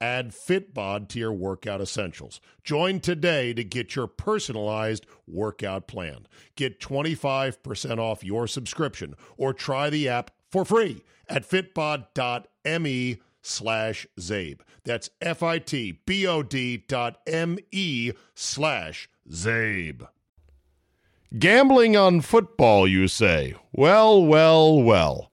Add Fitbod to your workout essentials. Join today to get your personalized workout plan. Get 25% off your subscription or try the app for free at fitbod.me slash Zabe. That's F-I-T-B-O-D dot M-E slash Zabe. Gambling on football, you say? Well, well, well.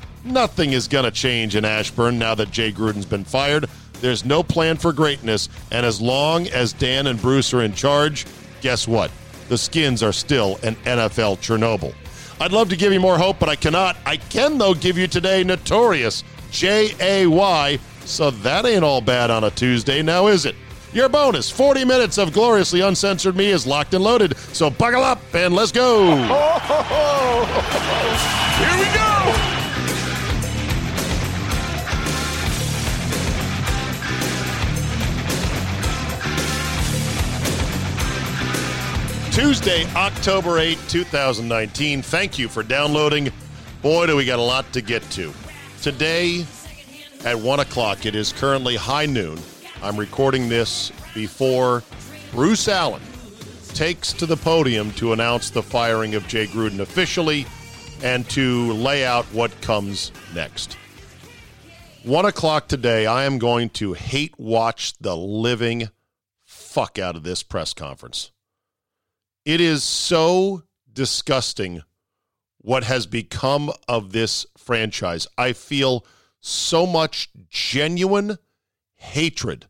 nothing is going to change in Ashburn now that Jay Gruden's been fired. There's no plan for greatness, and as long as Dan and Bruce are in charge, guess what? The Skins are still an NFL Chernobyl. I'd love to give you more hope, but I cannot. I can, though, give you today Notorious, J A Y, so that ain't all bad on a Tuesday, now is it? Your bonus 40 minutes of gloriously uncensored me is locked and loaded. So buckle up and let's go. Here we go. Tuesday, October 8, 2019. Thank you for downloading. Boy, do we got a lot to get to. Today at 1 o'clock, it is currently high noon. I'm recording this before Bruce Allen takes to the podium to announce the firing of Jay Gruden officially and to lay out what comes next. One o'clock today, I am going to hate watch the living fuck out of this press conference. It is so disgusting what has become of this franchise. I feel so much genuine hatred.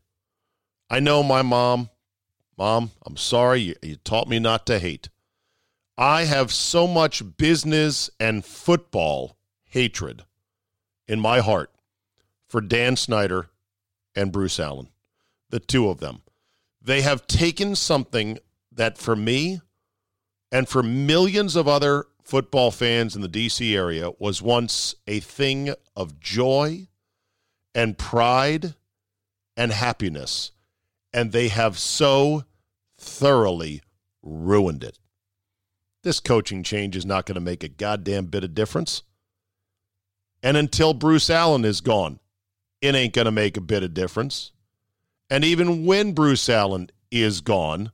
I know my mom, mom, I'm sorry, you, you taught me not to hate. I have so much business and football hatred in my heart for Dan Snyder and Bruce Allen, the two of them. They have taken something that for me and for millions of other football fans in the DC area was once a thing of joy and pride and happiness. And they have so thoroughly ruined it. This coaching change is not going to make a goddamn bit of difference. And until Bruce Allen is gone, it ain't going to make a bit of difference. And even when Bruce Allen is gone,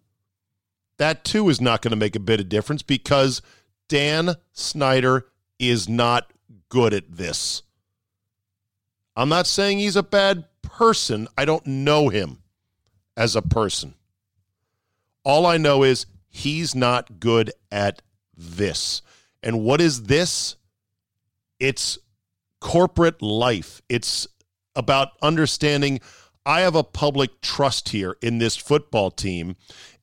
that too is not going to make a bit of difference because Dan Snyder is not good at this. I'm not saying he's a bad person, I don't know him as a person. All I know is he's not good at this. And what is this? It's corporate life. It's about understanding I have a public trust here in this football team,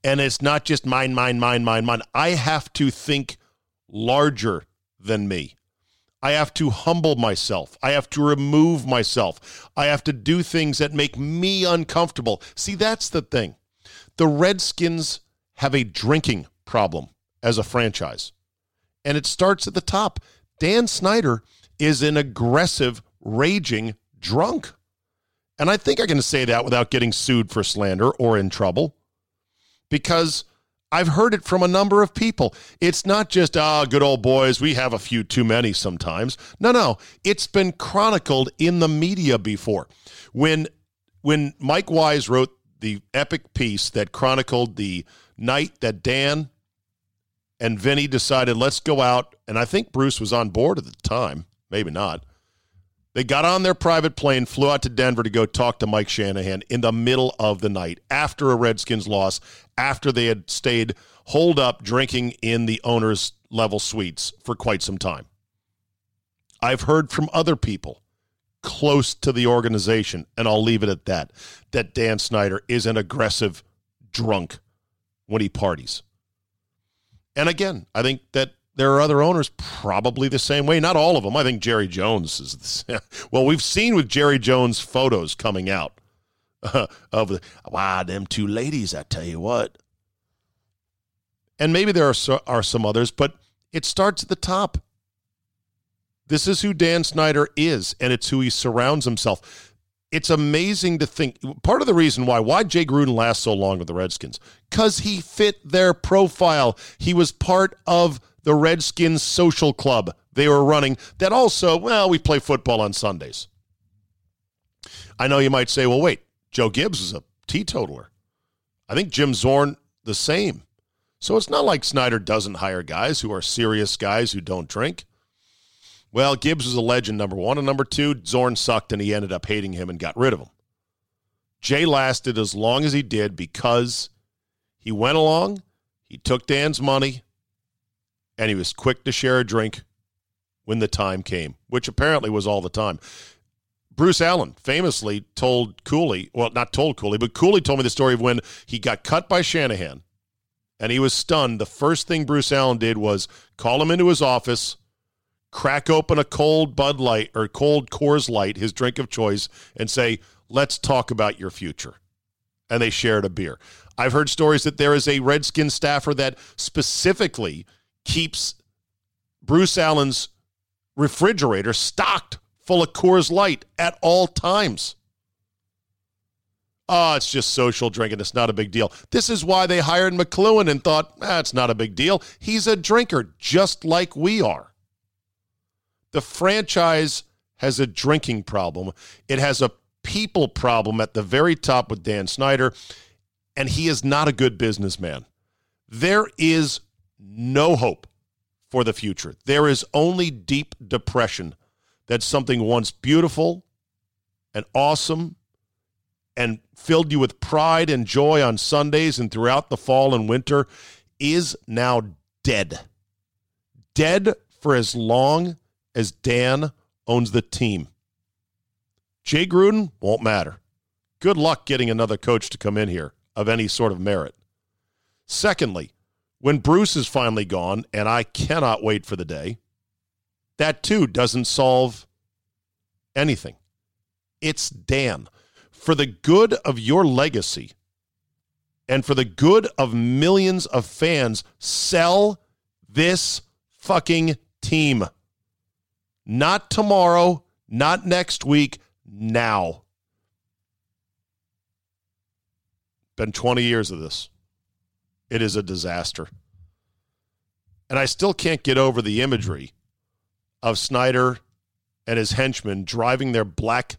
and it's not just mine, mine, mine, mine, mine. I have to think larger than me. I have to humble myself. I have to remove myself. I have to do things that make me uncomfortable. See, that's the thing. The Redskins have a drinking problem as a franchise, and it starts at the top. Dan Snyder is an aggressive, raging drunk. And I think I can say that without getting sued for slander or in trouble because I've heard it from a number of people. It's not just, ah, good old boys, we have a few too many sometimes. No, no, it's been chronicled in the media before. When when Mike Wise wrote the epic piece that chronicled the night that Dan and Vinny decided, let's go out, and I think Bruce was on board at the time, maybe not they got on their private plane, flew out to Denver to go talk to Mike Shanahan in the middle of the night after a Redskins loss, after they had stayed holed up drinking in the owner's level suites for quite some time. I've heard from other people close to the organization, and I'll leave it at that, that Dan Snyder is an aggressive drunk when he parties. And again, I think that there are other owners probably the same way. Not all of them. I think Jerry Jones is. Well, we've seen with Jerry Jones photos coming out of the wow, them two ladies. I tell you what. And maybe there are are some others, but it starts at the top. This is who Dan Snyder is, and it's who he surrounds himself it's amazing to think part of the reason why why Jay Gruden lasts so long with the Redskins because he fit their profile. He was part of the Redskins social club they were running that also, well, we play football on Sundays. I know you might say, well, wait, Joe Gibbs is a teetotaler. I think Jim Zorn, the same. So it's not like Snyder doesn't hire guys who are serious guys who don't drink. Well, Gibbs was a legend, number one. And number two, Zorn sucked and he ended up hating him and got rid of him. Jay lasted as long as he did because he went along, he took Dan's money, and he was quick to share a drink when the time came, which apparently was all the time. Bruce Allen famously told Cooley, well, not told Cooley, but Cooley told me the story of when he got cut by Shanahan and he was stunned. The first thing Bruce Allen did was call him into his office, crack open a cold Bud Light or cold Coors Light, his drink of choice, and say, let's talk about your future. And they shared a beer. I've heard stories that there is a Redskin staffer that specifically keeps Bruce Allen's refrigerator stocked full of Coors Light at all times. Oh, it's just social drinking. It's not a big deal. This is why they hired McCloughan and thought, ah, not a big deal. He's a drinker, just like we are. The franchise has a drinking problem, it has a people problem at the very top with Dan Snyder, and he is not a good businessman. There is no hope for the future. There is only deep depression that something once beautiful and awesome and filled you with pride and joy on Sundays and throughout the fall and winter is now dead. Dead for as long as Dan owns the team. Jay Gruden won't matter. Good luck getting another coach to come in here of any sort of merit. Secondly, when Bruce is finally gone, and I cannot wait for the day, that too doesn't solve anything. It's Dan. For the good of your legacy and for the good of millions of fans, sell this fucking team. Not tomorrow, not next week, now. Been 20 years of this. It is a disaster. And I still can't get over the imagery of Snyder and his henchmen driving their black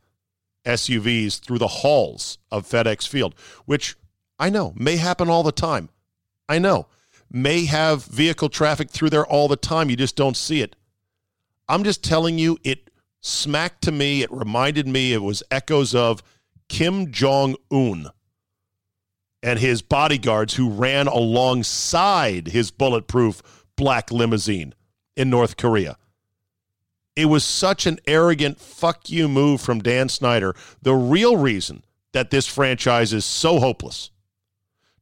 SUVs through the halls of FedEx Field, which I know may happen all the time. I know may have vehicle traffic through there all the time. You just don't see it. I'm just telling you, it smacked to me. It reminded me, it was echoes of Kim Jong Un and his bodyguards who ran alongside his bulletproof black limousine in North Korea. It was such an arrogant fuck you move from Dan Snyder. The real reason that this franchise is so hopeless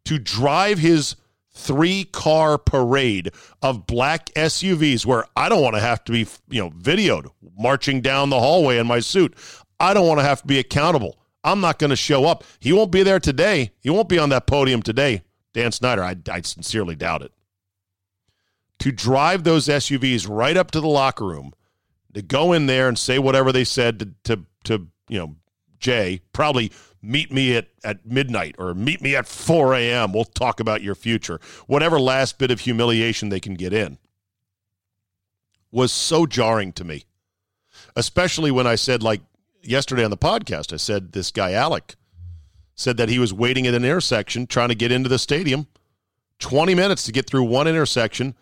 to drive his three car parade of black SUVs where I don't want to have to be, you know, videoed marching down the hallway in my suit. I don't want to have to be accountable. I'm not going to show up. He won't be there today. He won't be on that podium today. Dan Snyder, I, I sincerely doubt it. To drive those SUVs right up to the locker room, to go in there and say whatever they said to, to, to you know, Jay, probably meet me at, at midnight or meet me at 4 a.m. We'll talk about your future. Whatever last bit of humiliation they can get in was so jarring to me, especially when I said, like yesterday on the podcast, I said this guy, Alec, said that he was waiting at an intersection trying to get into the stadium, 20 minutes to get through one intersection.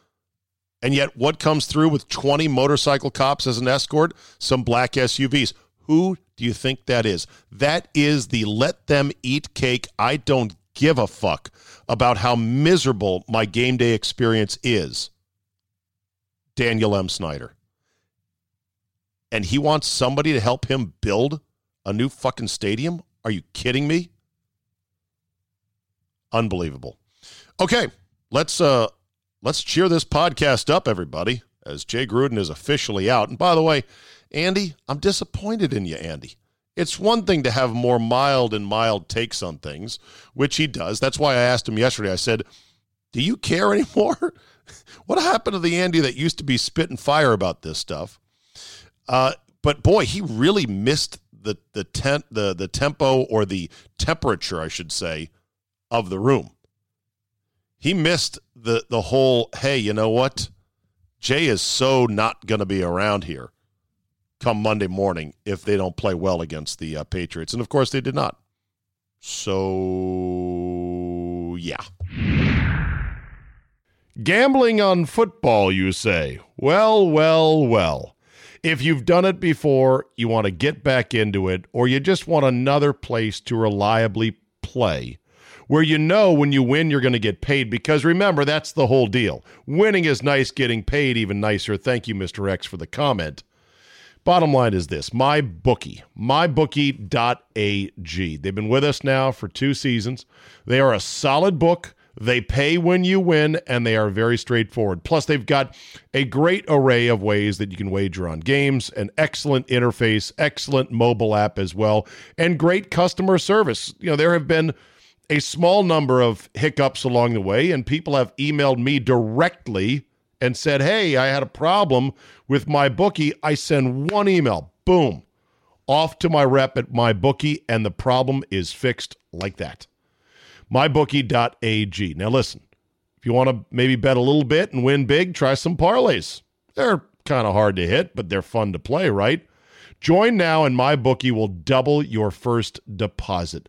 And yet, what comes through with 20 motorcycle cops as an escort? Some black SUVs. Who do you think that is? That is the let them eat cake. I don't give a fuck about how miserable my game day experience is. Daniel M. Snyder. And he wants somebody to help him build a new fucking stadium? Are you kidding me? Unbelievable. Okay, let's uh let's cheer this podcast up, everybody, as Jay Gruden is officially out. And by the way, Andy, I'm disappointed in you, Andy. It's one thing to have more mild and mild takes on things, which he does. That's why I asked him yesterday. I said, Do you care anymore? what happened to the Andy that used to be spitting fire about this stuff? Uh, but boy, he really missed the the tent the the tempo or the temperature, I should say, of the room. He missed the the whole. Hey, you know what? Jay is so not going to be around here come Monday morning if they don't play well against the uh, Patriots. And of course, they did not. So, yeah. Gambling on football, you say? Well, well, well. If you've done it before, you want to get back into it, or you just want another place to reliably play where you know when you win, you're going to get paid. Because remember, that's the whole deal. Winning is nice, getting paid even nicer. Thank you, Mr. X, for the comment. Bottom line is this my bookie, mybookie.ag. They've been with us now for two seasons. They are a solid book. They pay when you win, and they are very straightforward. Plus, they've got a great array of ways that you can wager on games, an excellent interface, excellent mobile app as well, and great customer service. You know, there have been a small number of hiccups along the way, and people have emailed me directly and said, Hey, I had a problem with my bookie. I send one email, boom, off to my rep at my bookie, and the problem is fixed like that. MyBookie.ag. Now, listen, if you want to maybe bet a little bit and win big, try some parlays. They're kind of hard to hit, but they're fun to play, right? Join now, and MyBookie will double your first deposit.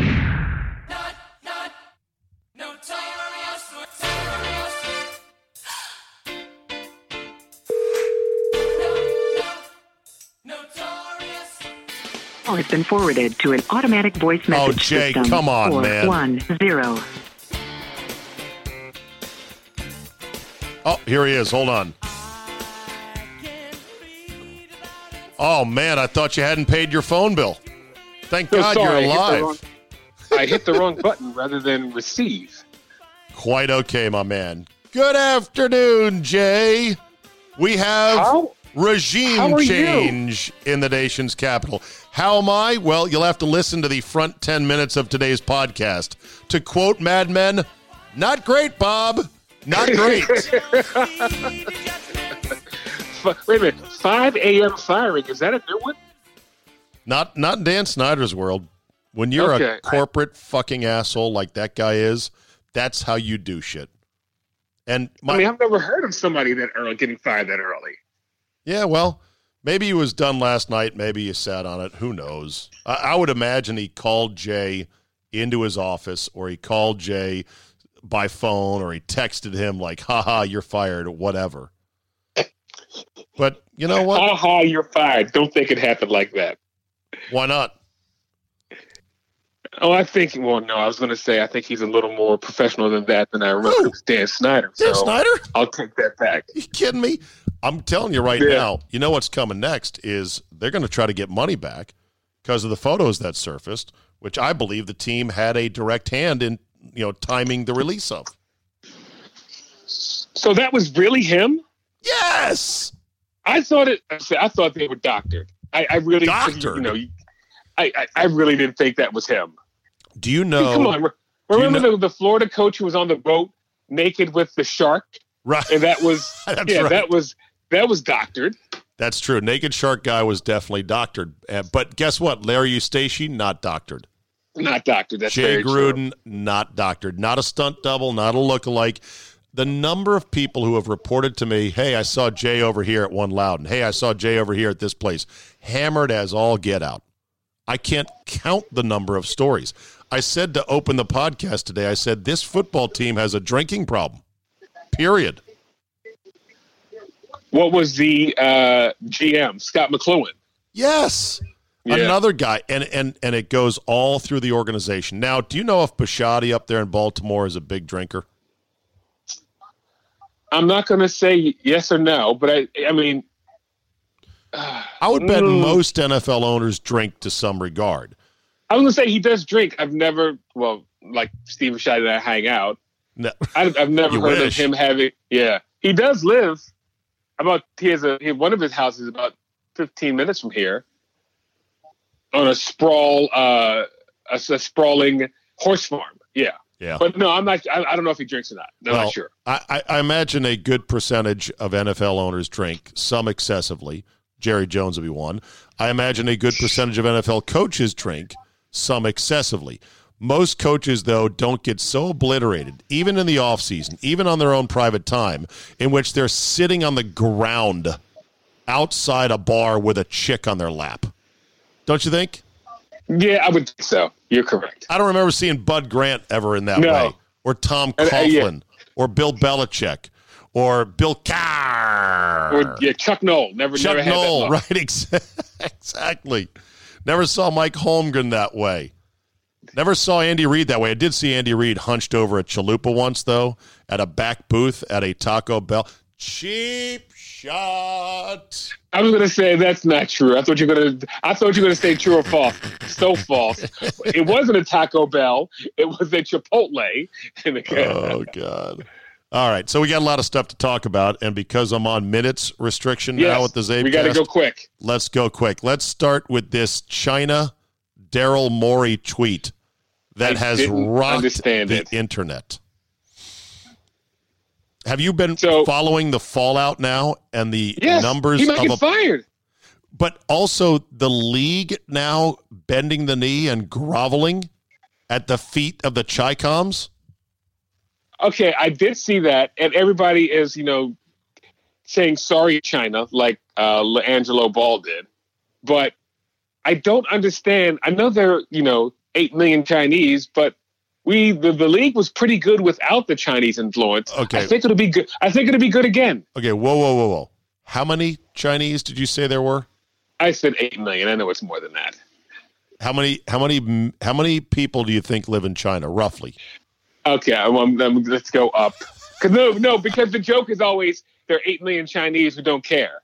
Call has been forwarded to an automatic voice oh, message oh, Jay, system. come on, man. One zero. Oh, here he is. Hold on. Oh man, I thought you hadn't paid your phone bill. Thank so God sorry, you're I alive. Hit wrong, I hit the wrong button rather than receive. Quite okay, my man. Good afternoon, Jay. We have How? regime How are change in the nation's capital. How am I? Well, you'll have to listen to the front 10 minutes of today's podcast. To quote Mad Men, not great, Bob. Not great. Wait a minute. 5 a.m. firing. Is that a new one? not not in Dan Snyder's world. When you're Okay, a I- corporate fucking asshole like that guy is, That's how you do shit. And my, I mean, I've never heard of somebody that early getting fired that early. yeah, well, maybe he was done last night. Maybe he sat on it. Who knows? I, I would imagine he called Jay into his office, or he called Jay by phone, or he texted him like, "Haha, you're fired," or whatever. But you know what? Ha ha, you're fired. Don't think it happened like that. Why not? Oh, I think. Well, no, I was going to say I think he's a little more professional than that than I remember. Who? It was Dan Snyder. Dan so Snyder? I'll take that back. you kidding me? I'm telling you right Yeah. now, you know what's coming next is they're going to try to get money back because of the photos that surfaced, which I believe the team had a direct hand in, you know, timing the release of. So that was really him. Yes. I thought it. I thought they were doctored. I, I really, Doctored? you know, I, I, I really didn't think that was him. Do you know? Come know? on, re- remember know- the, the Florida coach who was on the boat naked with the shark, Right. and that was yeah, right. that was that was doctored. That's true. Naked Shark guy was definitely doctored. Uh, but guess what? Larry Eustachy, not doctored. Not doctored. That's Jay very true. Gruden, not doctored. Not a stunt double, not a lookalike. The number of people who have reported to me, hey, I saw Jay over here at One Loudoun. Hey, I saw Jay over here at this place. Hammered as all get out. I can't count the number of stories. I said to open the podcast today, I said, this football team has a drinking problem. Period. What was the uh, GM Scot McCloughan? Yes. Yeah. Another guy, and, and and it goes all through the organization. Now, do you know if Bisciotti up there in Baltimore is a big drinker? I'm not going to say yes or no, but I I mean, I would bet Mm. most NFL owners drink to some regard. I was going to say he does drink. I've never well, like Steve Shad and I hang out. No, I, I've never heard wish. of him having. Yeah, he does live about. He has a he, one of his houses is about 15 minutes from here, on a sprawl, uh, a, a sprawling horse farm. Yeah, yeah. but no, I'm not. I, I don't know if he drinks or not. I'm Well, not sure. I, I imagine a good percentage of NFL owners drink, some excessively. Jerry Jones would be one. I imagine a good percentage of NFL coaches drink, some excessively. Most coaches, though, don't get so obliterated, even in the offseason, even on their own private time, in which they're sitting on the ground outside a bar with a chick on their lap. Don't you think? Yeah, I would think so. You're correct. I don't remember seeing Bud Grant ever in that No. way, or Tom Uh, uh, yeah. Coughlin, or Bill Belichick, or Bill Cowher, Or, yeah, Chuck Noll never Chuck never had Noll, that. right? Ex- exactly. Never saw Mike Holmgren that way. Never saw Andy Reid that way. I did see Andy Reid hunched over a chalupa once, though, at a back booth at a Taco Bell. Cheap shot. I was gonna say that's not true. I thought you were gonna. I thought you were gonna say true or false. So false. It wasn't a Taco Bell. It was a Chipotle. Oh God. All right, so we got a lot of stuff to talk about, and because I'm on minutes restriction yes, now with the Zabecast, we got to go quick. let's go quick. Let's start with this China Daryl Morey tweet that I has rocked the it. internet. Have you been So- following the fallout now and the Yes, numbers he might of get a, fired. but also the league now bending the knee and groveling at the feet of the Chicoms? Okay, I did see that, and everybody is, you know, saying sorry, China, like uh, Angelo Ball did. But I don't understand. I know there, are, you know, eight million Chinese, but we the, the league was pretty good without the Chinese influence. Okay. I think it'll be good. I think it'll be good again. Okay, whoa, whoa, whoa, whoa. How many Chinese did you say there were? I said eight million. I know it's more than that. How many? How many? How many people do you think live in China, roughly? Okay, I'm, I'm- let's go up. 'Cause no, no, because the joke is always there are eight million Chinese who don't care.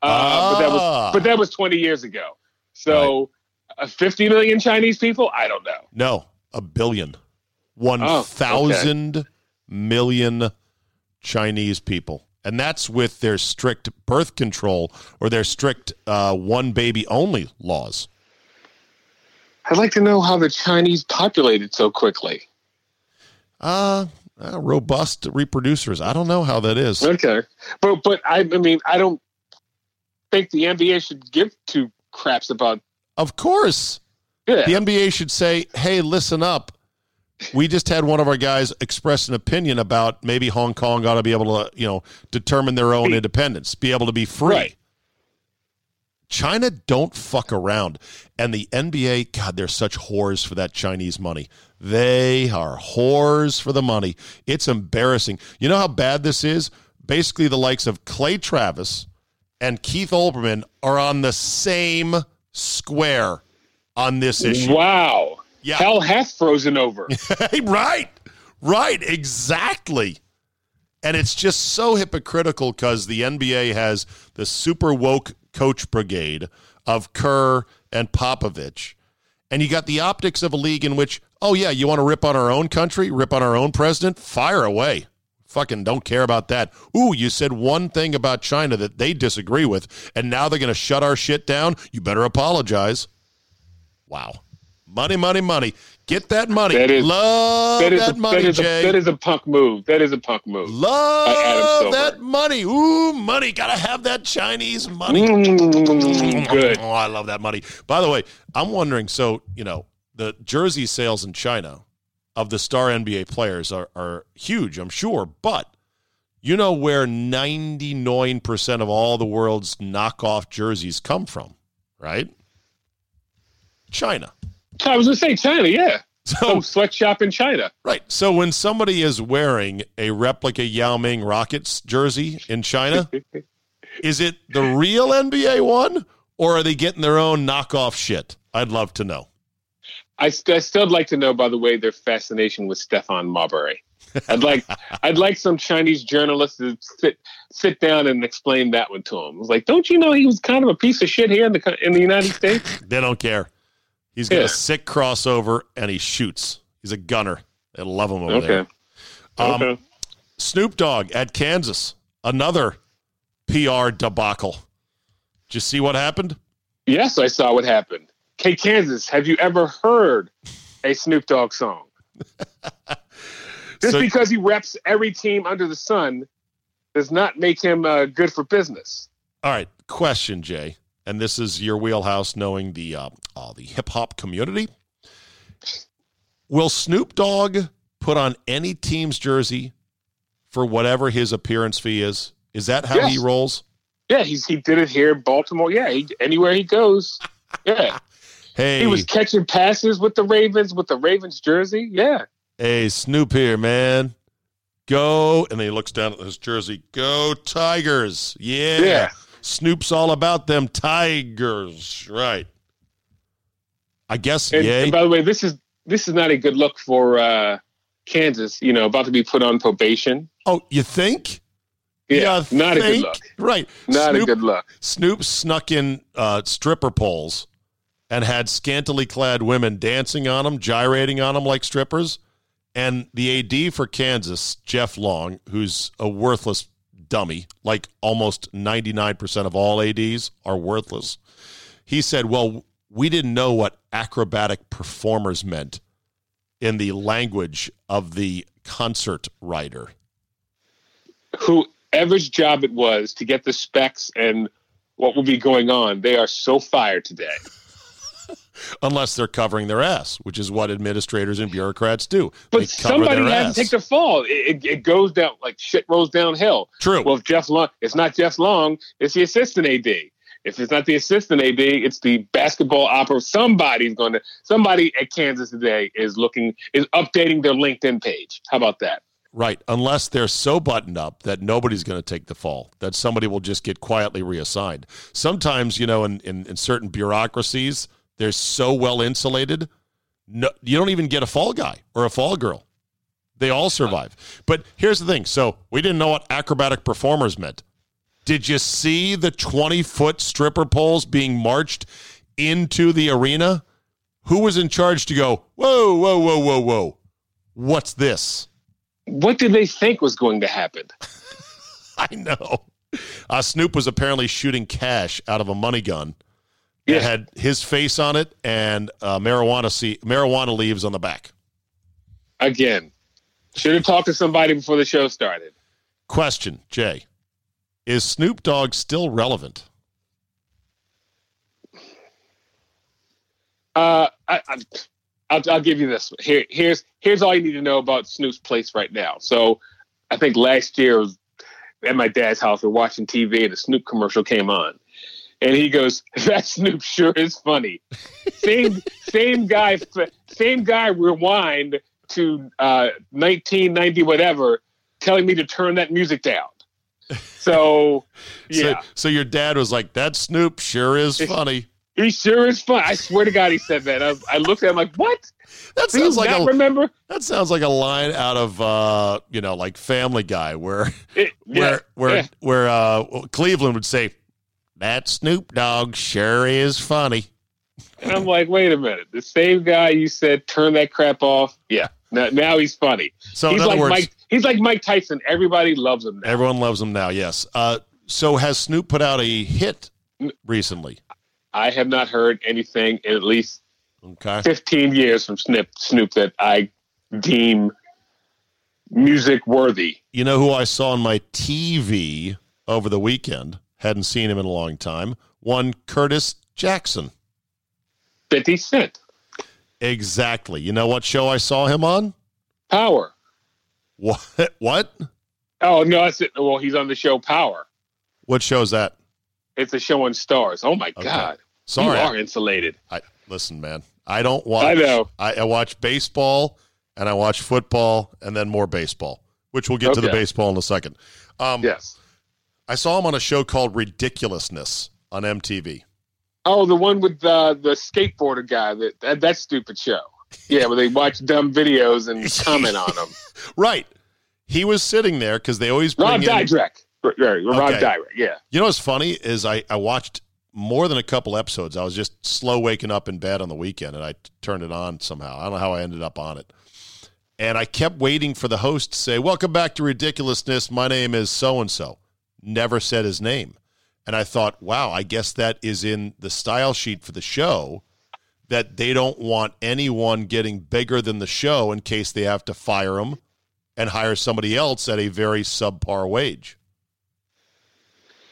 Uh, but that Ah. was but that was 20 years ago. So uh, 50 million Chinese people? I don't know. No, a billion. One Oh, thousand million Chinese people. And that's with their strict birth control or their strict uh, one baby only laws. I'd like to know how the Chinese populated so quickly. Uh, uh, robust reproducers. I don't know how that is. Okay, but but I, I mean I don't think the NBA should give two craps about Of course. yeah. The NBA should say, hey, listen up. we just had one of our guys express an opinion about maybe Hong Kong ought to be able to, you know, determine their own independence, be able to be free. Right. China don't fuck around. And the NBA, God, they're such whores for that Chinese money. They are whores for the money. It's embarrassing. You know how bad this is? Basically, the likes of Clay Travis and Keith Olbermann are on the same square on this issue. Wow. Yeah. Hell hath frozen over. right. Right. Exactly. And it's just so hypocritical because the NBA has the super woke coach brigade of Kerr and Popovich. And you got the optics of a league in which, oh, yeah, you want to rip on our own country, rip on our own president? Fire away. Fucking don't care about that. Ooh, you said one thing about China that they disagree with, and now they're going to shut our shit down? You better apologize. Wow. Money, money, money. Get that money. That is- Love that, that is, a, money, that, is Jay. a, that is a punk move. That is a punk move. Love that money. Ooh, money. Gotta have that Chinese money. Mm, good. Oh, I love that money. By the way, I'm wondering. So you know, the jersey sales in China of the star NBA players are, are huge, I'm sure. But you know where 99% of all the world's knockoff jerseys come from, right? China. I was gonna say China, yeah. So Some sweatshop in China. Right. So when somebody is wearing a replica Yao Ming Rockets jersey in China, is it the real NBA one or are they getting their own knockoff shit? I'd love to know. I, st- I still would like to know, by the way, their fascination with Stephon Marbury. I'd like I'd like some Chinese journalist to sit sit down and explain that one to him. I was like, don't you know he was kind of a piece of shit here in the in the United States? They don't care. He's got Yeah. a sick crossover and he shoots. He's a gunner. They love him over Okay. there. Um, okay. Snoop Dogg at Kansas, another PR debacle. Did you see what happened? Yes, I saw what happened. K Kansas, have you ever heard a Snoop Dogg song? Just So- because he reps every team under the sun does not make him uh, good for business. All right, question, Jay, and this is your wheelhouse, knowing the uh, uh, the hip hop community. Will Snoop Dogg put on any team's jersey for whatever his appearance fee is? Is that how he rolls? Yeah, he's he did it here, in Baltimore. Yeah, he, anywhere he goes. Yeah, Hey, he was catching passes with the Ravens with the Ravens jersey. Yeah, hey, Snoop here, man. Go, and then he looks down at his jersey. Go Tigers! Yeah, Yeah. Snoop's all about them Tigers, right? I guess. and, yay. and by the way, this is this is not a good look for uh, Kansas. You know, about to be put on probation. oh, you think? Yeah, You not a good look. Right. Not Snoop, a good look. Snoop snuck in uh, stripper poles and had scantily clad women dancing on them, gyrating on them like strippers. And the AD for Kansas, Jeff Long, who's a worthless dummy, like almost 99% of all ADs are worthless. He said, Well, we didn't know what acrobatic performers meant in the language of the concert writer. Whoever's job it was to get the specs and what will be going on, they are so fired today. Unless they're covering their ass, which is what administrators and bureaucrats do. But they somebody has ass. to take the fall. It, it, it goes down like shit rolls downhill. True. Well, if Jeff Long, it's not Jeff Long, it's the assistant AD. If it's not the assistant AD, it's the basketball opera. Somebody's going to, somebody at Kansas today is looking, is updating their LinkedIn page. How about that? right. Unless they're so buttoned up that nobody's going to take the fall, that somebody will just get quietly reassigned. Sometimes, you know, in, in, in certain bureaucracies, they're so well insulated, no, you don't even get a fall guy or a fall girl. They all survive. But here's the thing. So we didn't know what acrobatic performers meant. Did you see the 20 foot stripper poles being marched into the arena? Who was in charge to go, whoa, whoa, whoa, whoa, whoa? What's this? What did they think was going to happen? I know. Uh, Snoop was apparently shooting cash out of a money gun. It had his face on it and uh, marijuana see- marijuana leaves on the back. Again, should have talked to somebody before the show started. Question, Jay. Is Snoop Dogg still relevant? Uh, I, I, I'll, I'll give you this. Here, here's here's all you need to know about Snoop's place right now. So, I think last year was at my dad's house. We're watching TV, and the Snoop commercial came on, and he goes, "That Snoop sure is funny." same same guy, same guy. Rewind to uh, 1990, whatever, telling me to turn that music down. So, yeah. So, so your dad was like, "That Snoop sure is funny." He sure is fun. I swear to God, he said that. I, I looked at him like, "What?" That sounds like a remember. that sounds like a line out of uh, you know, like Family Guy, where It, yeah, where where yeah. where uh, Cleveland would say, "That Snoop Dogg sure is funny." And I'm like, wait a minute. The same guy you said turn that crap off. Yeah. Now, now he's funny. So he's in other like words, Mike. He's like Mike Tyson. Everybody loves him now. everyone loves him now. Yes. Uh, so has Snoop put out a hit recently? I have not heard anything in at least Okay. 15 years from Snoop, Snoop that I deem music worthy. You know who I saw on my TV over the weekend? Hadn't seen him in a long time. One Curtis Jackson. 50 Cent. Exactly. You know what show I saw him on? Power. What? What? Oh, no, that's it. Well, he's on the show Power. What show is that? It's a show on Starz. Oh, my Okay. God. Sorry. You are insulated. I listen, man. I don't watch. I know. I, I watch baseball and I watch football and then more baseball, which we'll get to the baseball in a second. Um, Yes. I saw him on a show called Ridiculousness on MTV. Oh, the one with uh, the skateboarder guy. That, that that stupid show. Yeah, where they watch dumb videos and comment on them. Right. He was sitting there because they always bring Rob in. Dyrdek. Right, right, Rob Okay. Yeah. You know what's funny is I, I watched more than a couple episodes. I was just slow waking up in bed on the weekend and I t- turned it on somehow. I don't know how I ended up on it. And I kept waiting for the host to say, Welcome back to Ridiculousness. My name is so and so. Never said his name. And I thought, wow, I guess that is in the style sheet for the show that they don't want anyone getting bigger than the show in case they have to fire him and hire somebody else at a very subpar wage.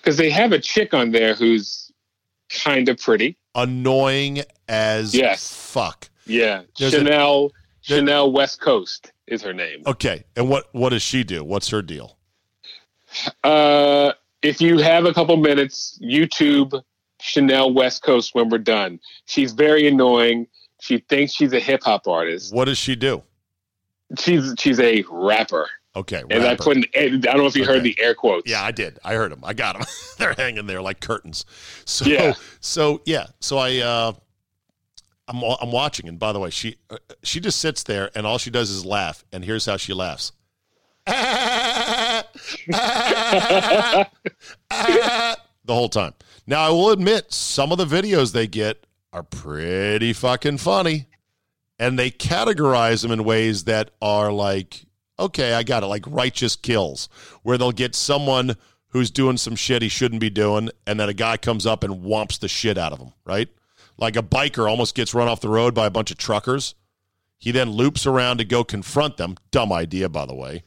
Because they have a chick on there who's kind of pretty. annoying as Yes. fuck. Yeah. There's a- Chanel there- Chanel West Coast is her name. Okay, and what what does she do? What's her deal? Uh, if you have a couple minutes, YouTube Chanel West Coast when we're done. She's very annoying. She thinks she's a hip hop artist. What does she do? She's she's a rapper. Okay, And I put in, I don't know if you heard the air quotes. yeah, I did. I heard them. I got them. They're hanging there like curtains. So Yeah. so yeah. So I uh, I'm I'm watching, and by the way, she uh, she just sits there, and all she does is laugh. And here's how she laughs. the whole time. Now, I will admit, some of the videos they get are pretty fucking funny. And they categorize them in ways that are like, okay, I got it, like righteous kills, where they'll get someone who's doing some shit he shouldn't be doing, and then a guy comes up and whomps the shit out of him, right? Like a biker almost gets run off the road by a bunch of truckers. He then loops around to go confront them. Dumb idea, by the way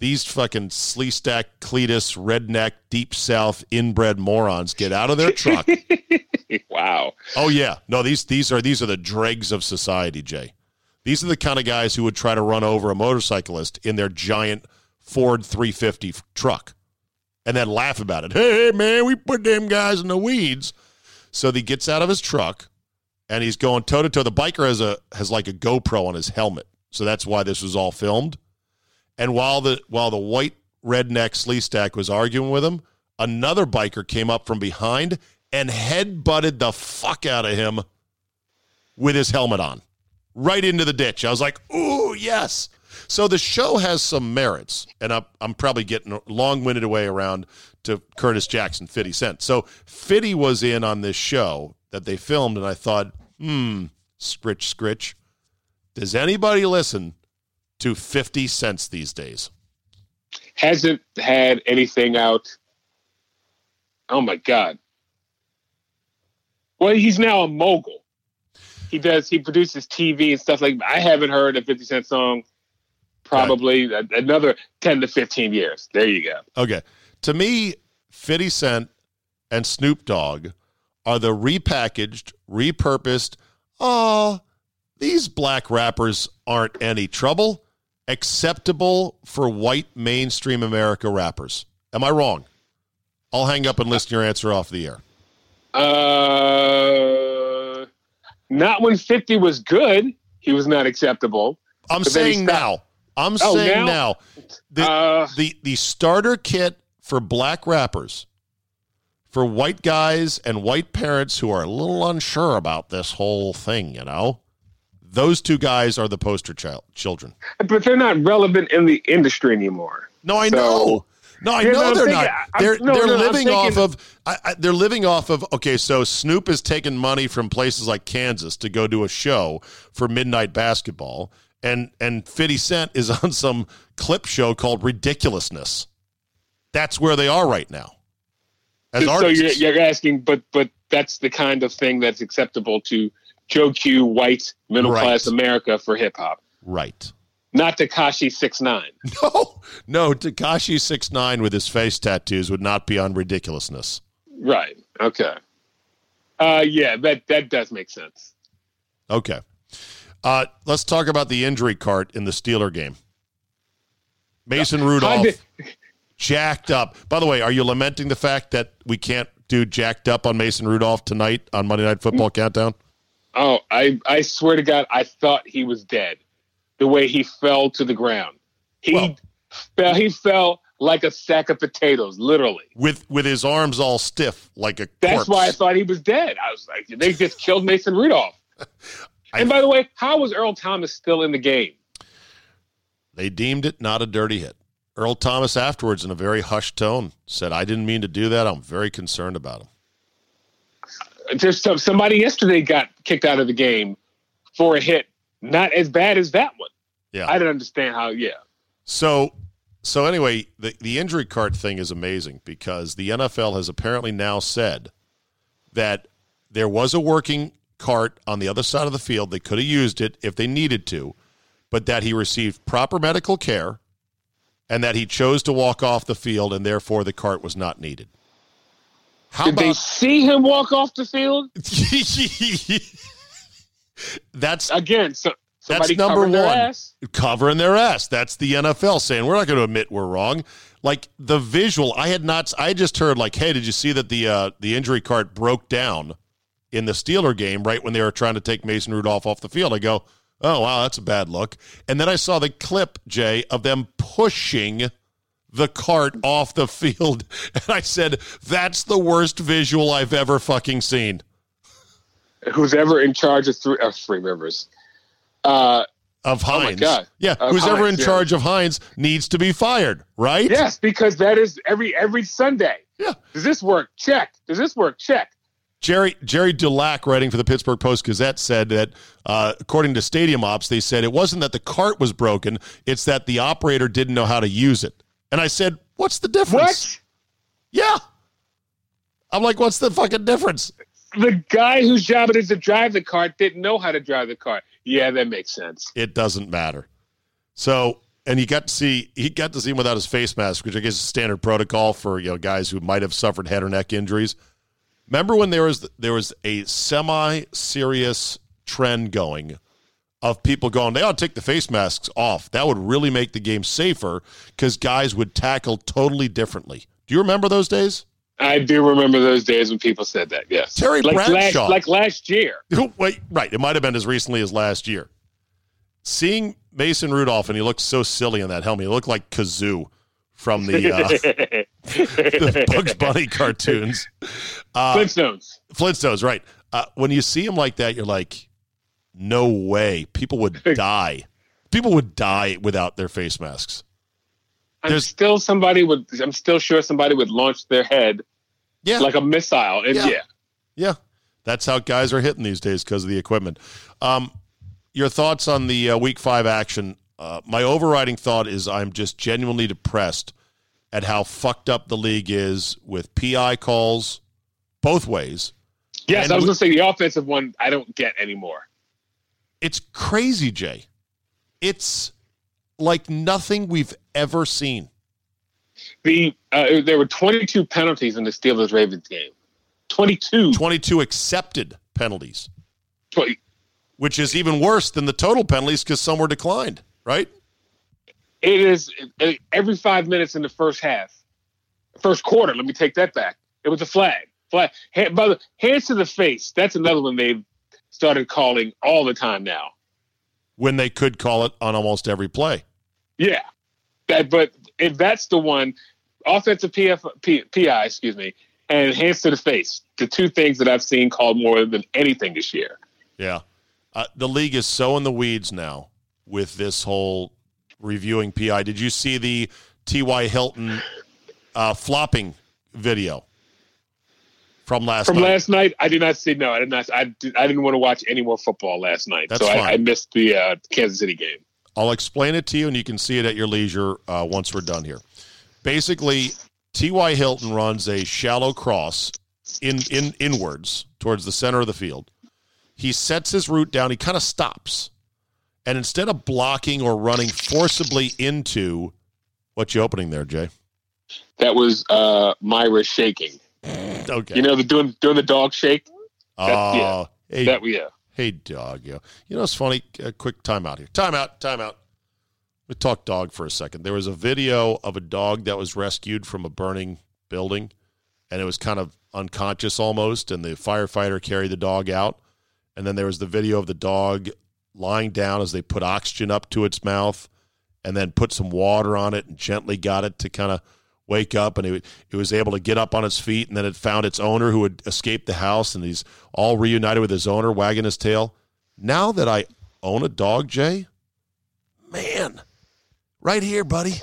these fucking Sleestak, Cletus, redneck, deep south, inbred morons get out of their truck. wow. oh yeah, no these these are these are the dregs of society, Jay. These are the kind of guys who would try to run over a motorcyclist in their giant Ford 350 truck, and then laugh about it. Hey man, we put them guys in the weeds. So he gets out of his truck, and he's going toe to toe. The biker has a has like a GoPro on his helmet, so that's why this was all filmed. And while the while the white redneck Sleestak was arguing with him, another biker came up from behind and head butted the fuck out of him with his helmet on, right into the ditch. I was like, "Ooh, yes." So the show has some merits, and I'm, I'm probably getting long winded away around to Curtis Jackson, 50 Cent. So Fitty was in on this show that they filmed, and I thought, hmm, scritch, scritch. Does anybody listen to 50 cents these days? Hasn't had anything out. Oh my God. Well, he's now a mogul. He does. He produces TV and stuff like. I haven't heard a Fifty Cent song. Probably a- another ten to fifteen years. There you go. Okay. To me, 50 Cent and Snoop Dogg are the repackaged, repurposed, oh, these black rappers aren't any trouble, acceptable for white mainstream America rappers. Am I wrong? I'll hang up and listen to your answer off the air. Uh, not when 50 was good. He was not acceptable. I'm saying now. I'm Oh, saying now? now. The, Uh, the the starter kit for black rappers for white guys and white parents who are a little unsure about this whole thing, you know. Those two guys are the poster child children. but they're not relevant in the industry anymore. No, I So- know. No, I know they're thinking- not. They're no, they're no, living off of. I, I, they're living off of. Okay, so Snoop is taking money from places like Kansas to go do a show for midnight basketball, and and Fifty Cent is on some clip show called Ridiculousness. That's where they are right now. As so artists, you're, you're asking, but but that's the kind of thing that's acceptable to Joe Q, white middle Right. class America for hip hop, right? not Tekashi six nine. No, no. Tekashi six nine with his face tattoos would not be on ridiculousness. Right. Okay. Uh, yeah, that that does make sense. Okay. Uh, let's talk about the injury cart in the Steeler game. Mason Rudolph jacked up. By the way, are you lamenting the fact that we can't do jacked up on Mason Rudolph tonight on Monday Night Football Countdown? Oh, I I swear to God, I thought he was dead. The way he fell to the ground, he Well- fell. He fell like a sack of potatoes, literally. With with his arms all stiff like a That's corpse. why I thought he was dead. I was like, they just killed Mason Rudolph. and by the way, how was Earl Thomas still in the game? They deemed it not a dirty hit. Earl Thomas afterwards, in a very hushed tone, said, "I didn't mean to do that. I'm very concerned about him." There's some, somebody yesterday got kicked out of the game for a hit, not as bad as that one. Yeah. I didn't understand how. Yeah, So, so anyway, the the injury cart thing is amazing because the NFL has apparently now said that there was a working cart on the other side of the field. They could have used it if they needed to, but that he received proper medical care and that he chose to walk off the field and therefore the cart was not needed. How did they see him walk off the field that's again? So, somebody number one. covering their ass. That's the NFL saying we're not going to admit we're wrong. Like the visual, I had not. I just heard like, hey, did you see that the uh, the injury cart broke down in the Steeler game right when they were trying to take Mason Rudolph off the field? I go, oh wow, that's a bad look. And then I saw the clip, Jay, of them pushing the cart off the field, and I said, that's the worst visual I've ever fucking seen. Who's ever in charge of three, uh, three rivers? Uh, Of Oh my Heinz, God. yeah, Of who's ever in yeah. charge of Heinz needs to be fired, right? yes, because that is every every Sunday. Yeah. Does this work? Check. Does this work? Check. Gerry Gerry Dulac, writing for the Pittsburgh Post Gazette, said that uh, according to Stadium Ops, they said it wasn't that the cart was broken; it's that the operator didn't know how to use it. And I said, "What's the difference?" What? Yeah, I'm like, "What's the fucking difference?" The guy whose job it is to drive the car didn't know how to drive the car. Yeah, that makes sense. It doesn't matter. So, and you got to see he got to see him without his face mask, which I guess is standard protocol for you know guys who might have suffered head or neck injuries. Remember when there was there was a semi serious trend going of people going, they ought to take the face masks off. That would really make the game safer because guys would tackle totally differently. Do you remember those days? I do remember those days when people said that. Yes, Terry like last, Bradshaw. like last year. Wait, right. It might have been as recently as last year. Seeing Mason Rudolph, and he looked so silly in that helmet. He looked like Gazoo from the, uh, the Bugs Bunny cartoons. Uh, Flintstones. Flintstones, right. Uh, when you see him like that, you're like, no way. People would die. People would die without their face masks. I'm There's- still somebody would. I'm still sure somebody would launch their head Yeah. like a missile, and Yeah. yeah, Yeah, that's how guys are hitting these days because of the equipment. Um, your thoughts on the uh, Week Five action? Uh, my overriding thought is I'm just genuinely depressed at how fucked up the league is with PI calls both ways. yes. And I was we- gonna say the offensive one. I don't get anymore. It's crazy, Jay. It's like nothing we've ever seen. The uh, there were 22 penalties in the Steelers Ravens game. 22. 22 accepted penalties. 20 which is even worse than the total penalties because some were declined, right? It is uh, every five minutes in the first half, first quarter. Let me take that back. It was a flag. Flag. Hand, by the, hands to the face. That's another one they've started calling all the time now. When they could call it on almost every play. Yeah, that. But if that's the one, offensive PF, P, PI, excuse me, and hands to the face, the two things that I've seen called more than anything this year. Yeah, uh, the league is so in the weeds now with this whole reviewing PI. Did you see the T.Y. Hilton uh, flopping video from last from night? last night? I did not see. No, I did not. I, did, I didn't want to watch any more football last night, That's so. I, I missed the uh, Kansas City game. I'll explain it to you, and you can see it at your leisure uh, once we're done here. Basically, T.Y. Hilton runs a shallow cross in, in inwards towards the center of the field. He sets his route down. He kind of stops, and instead of blocking or running forcibly into what you opening there, Jay? That was uh, Myra shaking. Okay. You know, the doing doing the dog shake. Oh, yeah. hey, That yeah. hey, dog. Yeah. You know, it's funny. A quick timeout here. Timeout. Timeout. We talk dog for a second. There was a video of a dog that was rescued from a burning building, and it was kind of unconscious almost. And the firefighter carried the dog out, and then there was the video of the dog lying down as they put oxygen up to its mouth, and then put some water on it and gently got it to kind of wake up and it, it was able to get up on its feet and then it found its owner who had escaped the house and he's all reunited with his owner wagging his tail now that i own a dog jay man right here buddy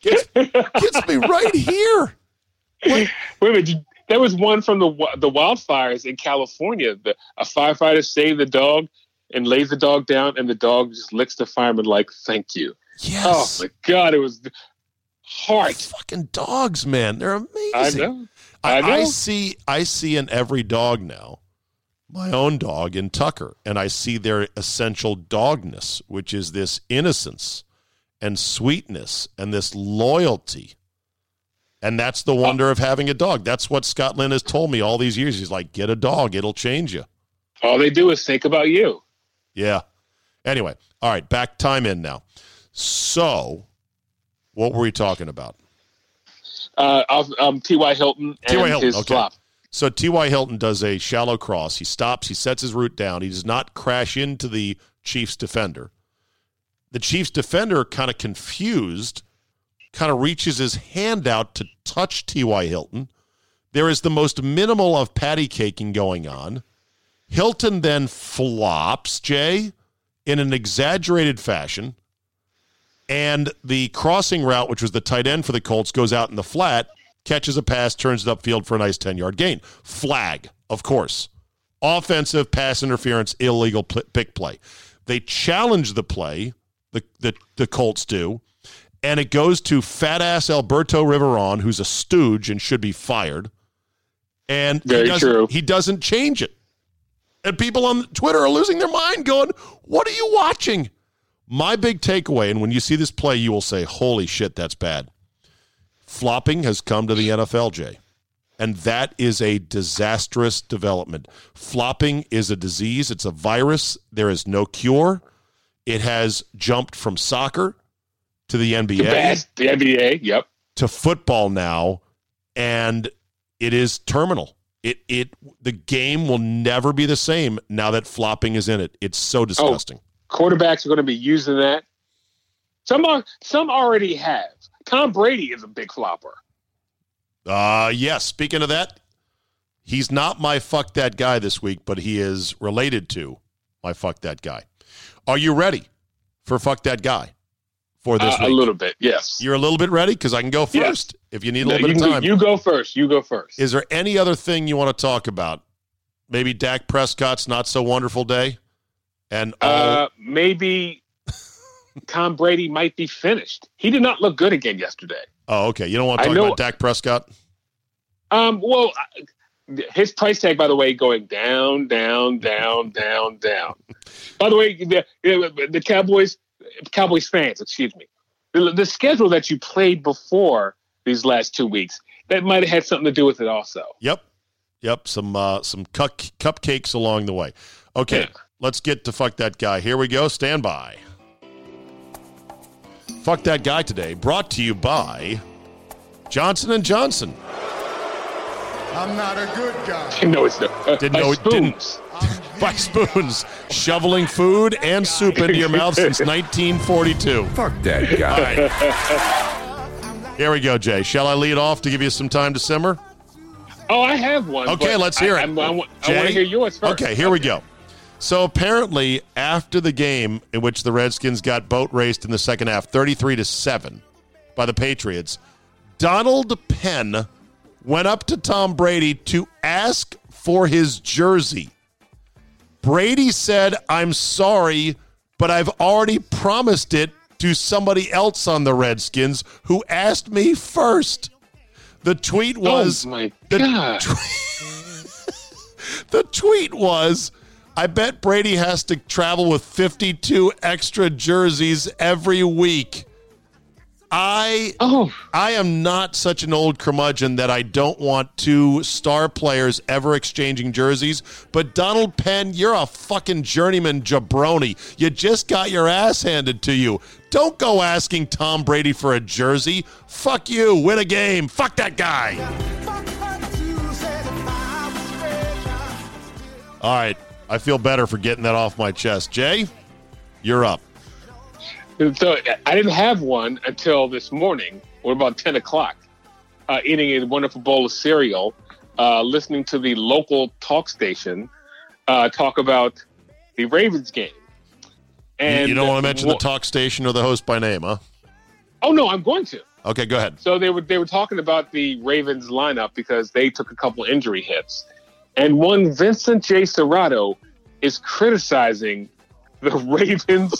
gets, gets me right here Wait a minute. There was one from the the wildfires in California. The, a firefighter saved the dog and lays the dog down, and the dog just licks the fireman like, "Thank you." yes Oh my god, it was heart. fucking dogs man. They're amazing. I know. I, I know. I see I see in every dog now my own dog in Tucker and I see their essential dogness which is this innocence and sweetness and this loyalty. And that's the wonder of having a dog. That's what Scott Lynn has told me all these years. He's like get a dog. It'll change you. All they do is think about you. yeah. Anyway all right back time in now. So what were we talking about Uh, um, T.Y. Hilton and T.Y. Hilton, his okay. flop. So T.Y. Hilton does a shallow cross. He stops, he sets his route down. He does not crash into the Chiefs defender. The Chiefs defender, kind of confused, kind of reaches his hand out to touch T.Y. Hilton. There is the most minimal of patty caking going on. Hilton then flops, Jay, in an exaggerated fashion. And the crossing route, which was the tight end for the Colts, goes out in the flat, catches a pass, turns it upfield for a nice 10 yard gain. Flag, of course. Offensive pass interference, illegal pick play. They challenge the play, the, the, the Colts do, and it goes to fat ass Alberto Riveron, who's a stooge and should be fired. And he doesn't, true. he doesn't change it. And people on Twitter are losing their mind going, What are you watching? My big takeaway, and when you see this play, you will say, Holy shit, that's bad. Flopping has come to the NFL, Jay. And that is a disastrous development. Flopping is a disease, it's a virus. There is no cure. It has jumped from soccer to the NBA The best, the NBA. Yep. to football now, and it is terminal. It it the game will never be the same now that flopping is in it. It's so oh, disgusting. Quarterbacks are going to be using that. Some are. Some already have. Tom Brady is a big flopper. Uh yes. Speaking of that, he's not my fuck that guy this week, but he is related to my fuck that guy. Are you ready for fuck that guy for this Uh, a little bit. Yes. You're a little bit ready because I can go Yes. first if you need a little you, bit of time. you go first. You go first. Is there any other thing you want to talk about? Maybe Dak Prescott's not so wonderful day, and all Uh, maybe Tom Brady might be finished. He did not look good again yesterday. Oh, okay. You don't want to talk know- about Dak Prescott? Um, well, his price tag, by the way, going down, down, down, down, down. By the way, the, the Cowboys, Cowboys fans, excuse me, the, the schedule that you played before these last two weeks that might have had something to do with it, also. Yep. Yep. Some uh, some cup, cupcakes along the way. Okay. Yeah. Let's get to fuck that guy. Here we go. Stand by. Fuck that guy today. Brought to you by Johnson and Johnson. I'm not a good guy. No, it's not. Uh, Didn't by know it didn't. spoons. By spoons, shoveling food and soup into your mouth since 1942. Fuck that guy. right. Here we go, Jay. Shall I lead off to give you some time to simmer? Oh, I have one. Okay, let's hear I, it. I'm- I, want to hear yours first. Okay, here we go. So apparently, after the game in which the Redskins got boat raced in the second half, 33 to 7 by the Patriots, Donald Penn went up to Tom Brady to ask for his jersey. Brady said, I'm sorry, but I've already promised it to somebody else on the Redskins who asked me first. The tweet oh was oh my the god. the tweet was I bet Brady has to travel with 52 extra jerseys every week. I oh, I am not such an old curmudgeon that I don't want two star players ever exchanging jerseys. But Donald Penn, you're a fucking journeyman jabroni. You just got your ass handed to you. Don't go asking Tom Brady for a jersey. Fuck you. Win a game. Fuck that guy. All right. I feel better for getting that off my chest. Jay, you're up. so I didn't have one until this morning, or about ten o'clock, uh, eating a wonderful bowl of cereal, uh, listening to the local talk station uh, talk about the Ravens game. And you don't want to mention the talk station or the host by name, huh? Oh no, I'm going to. Okay, go ahead. So they were they were talking about the Ravens lineup because they took a couple injury hits, and one Vincent J. Cerrato is criticizing the Ravens,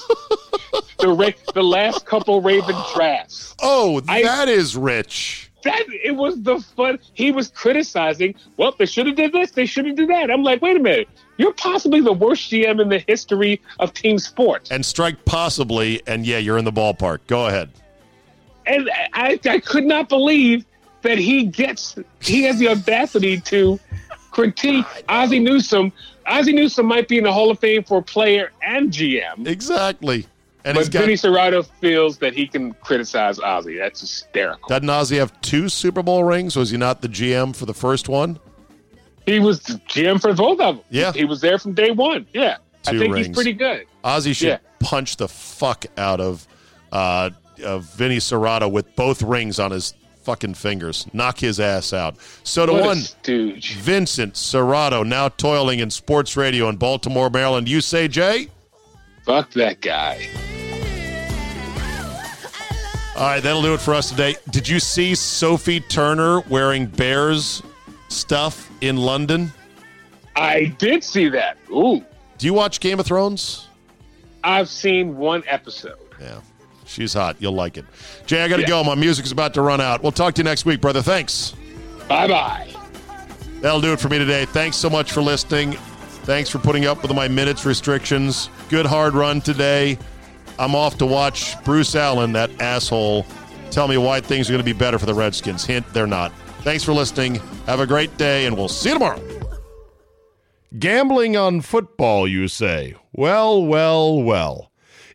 the Ra- the last couple Raven drafts. Oh, I- that is rich. That it was the fun. He was criticizing. Well, they should have did this. They should have did that. I'm like, wait a minute. You're possibly the worst GM in the history of team sports. And strike possibly, and yeah, you're in the ballpark. Go ahead. and I, I could not believe that he gets he has the audacity to critique Ozzie Newsome. Ozzie Newsome might be in the Hall of Fame for player and GM, Exactly. And but got Vinny Cerrato feels that he can criticize Ozzie. That's hysterical. doesn't Ozzie have two Super Bowl rings? Was he not the GM for the first one? he was the GM for both of them. Yeah. he was there from day one. Yeah, I think rings. he's pretty good. Ozzie should Yeah. punch the fuck out of uh, of Vinny Cerrato with both rings on his fucking fingers. Knock his ass out. So to What one. Vincent Cerrato, now toiling in sports radio in Baltimore, Maryland. You say, Jay? Fuck that guy. All right, that'll do it for us today. Did you see Sophie Turner wearing Bears stuff in London? I did see that. Ooh, Do you watch Game of Thrones? I've seen one episode. Yeah, she's hot. You'll like it. Jay, I got to Yeah. go. My music's about to run out. We'll talk to you next week, brother. Thanks. Bye bye. That'll do it for me today. Thanks so much for listening. Thanks for putting up with my minutes restrictions. Good hard run today. I'm off to watch Bruce Allen, that asshole, tell me why things are going to be better for the Redskins. Hint, they're not. Thanks for listening. Have a great day, and we'll see you tomorrow. Gambling on football, you say? Well, well, well.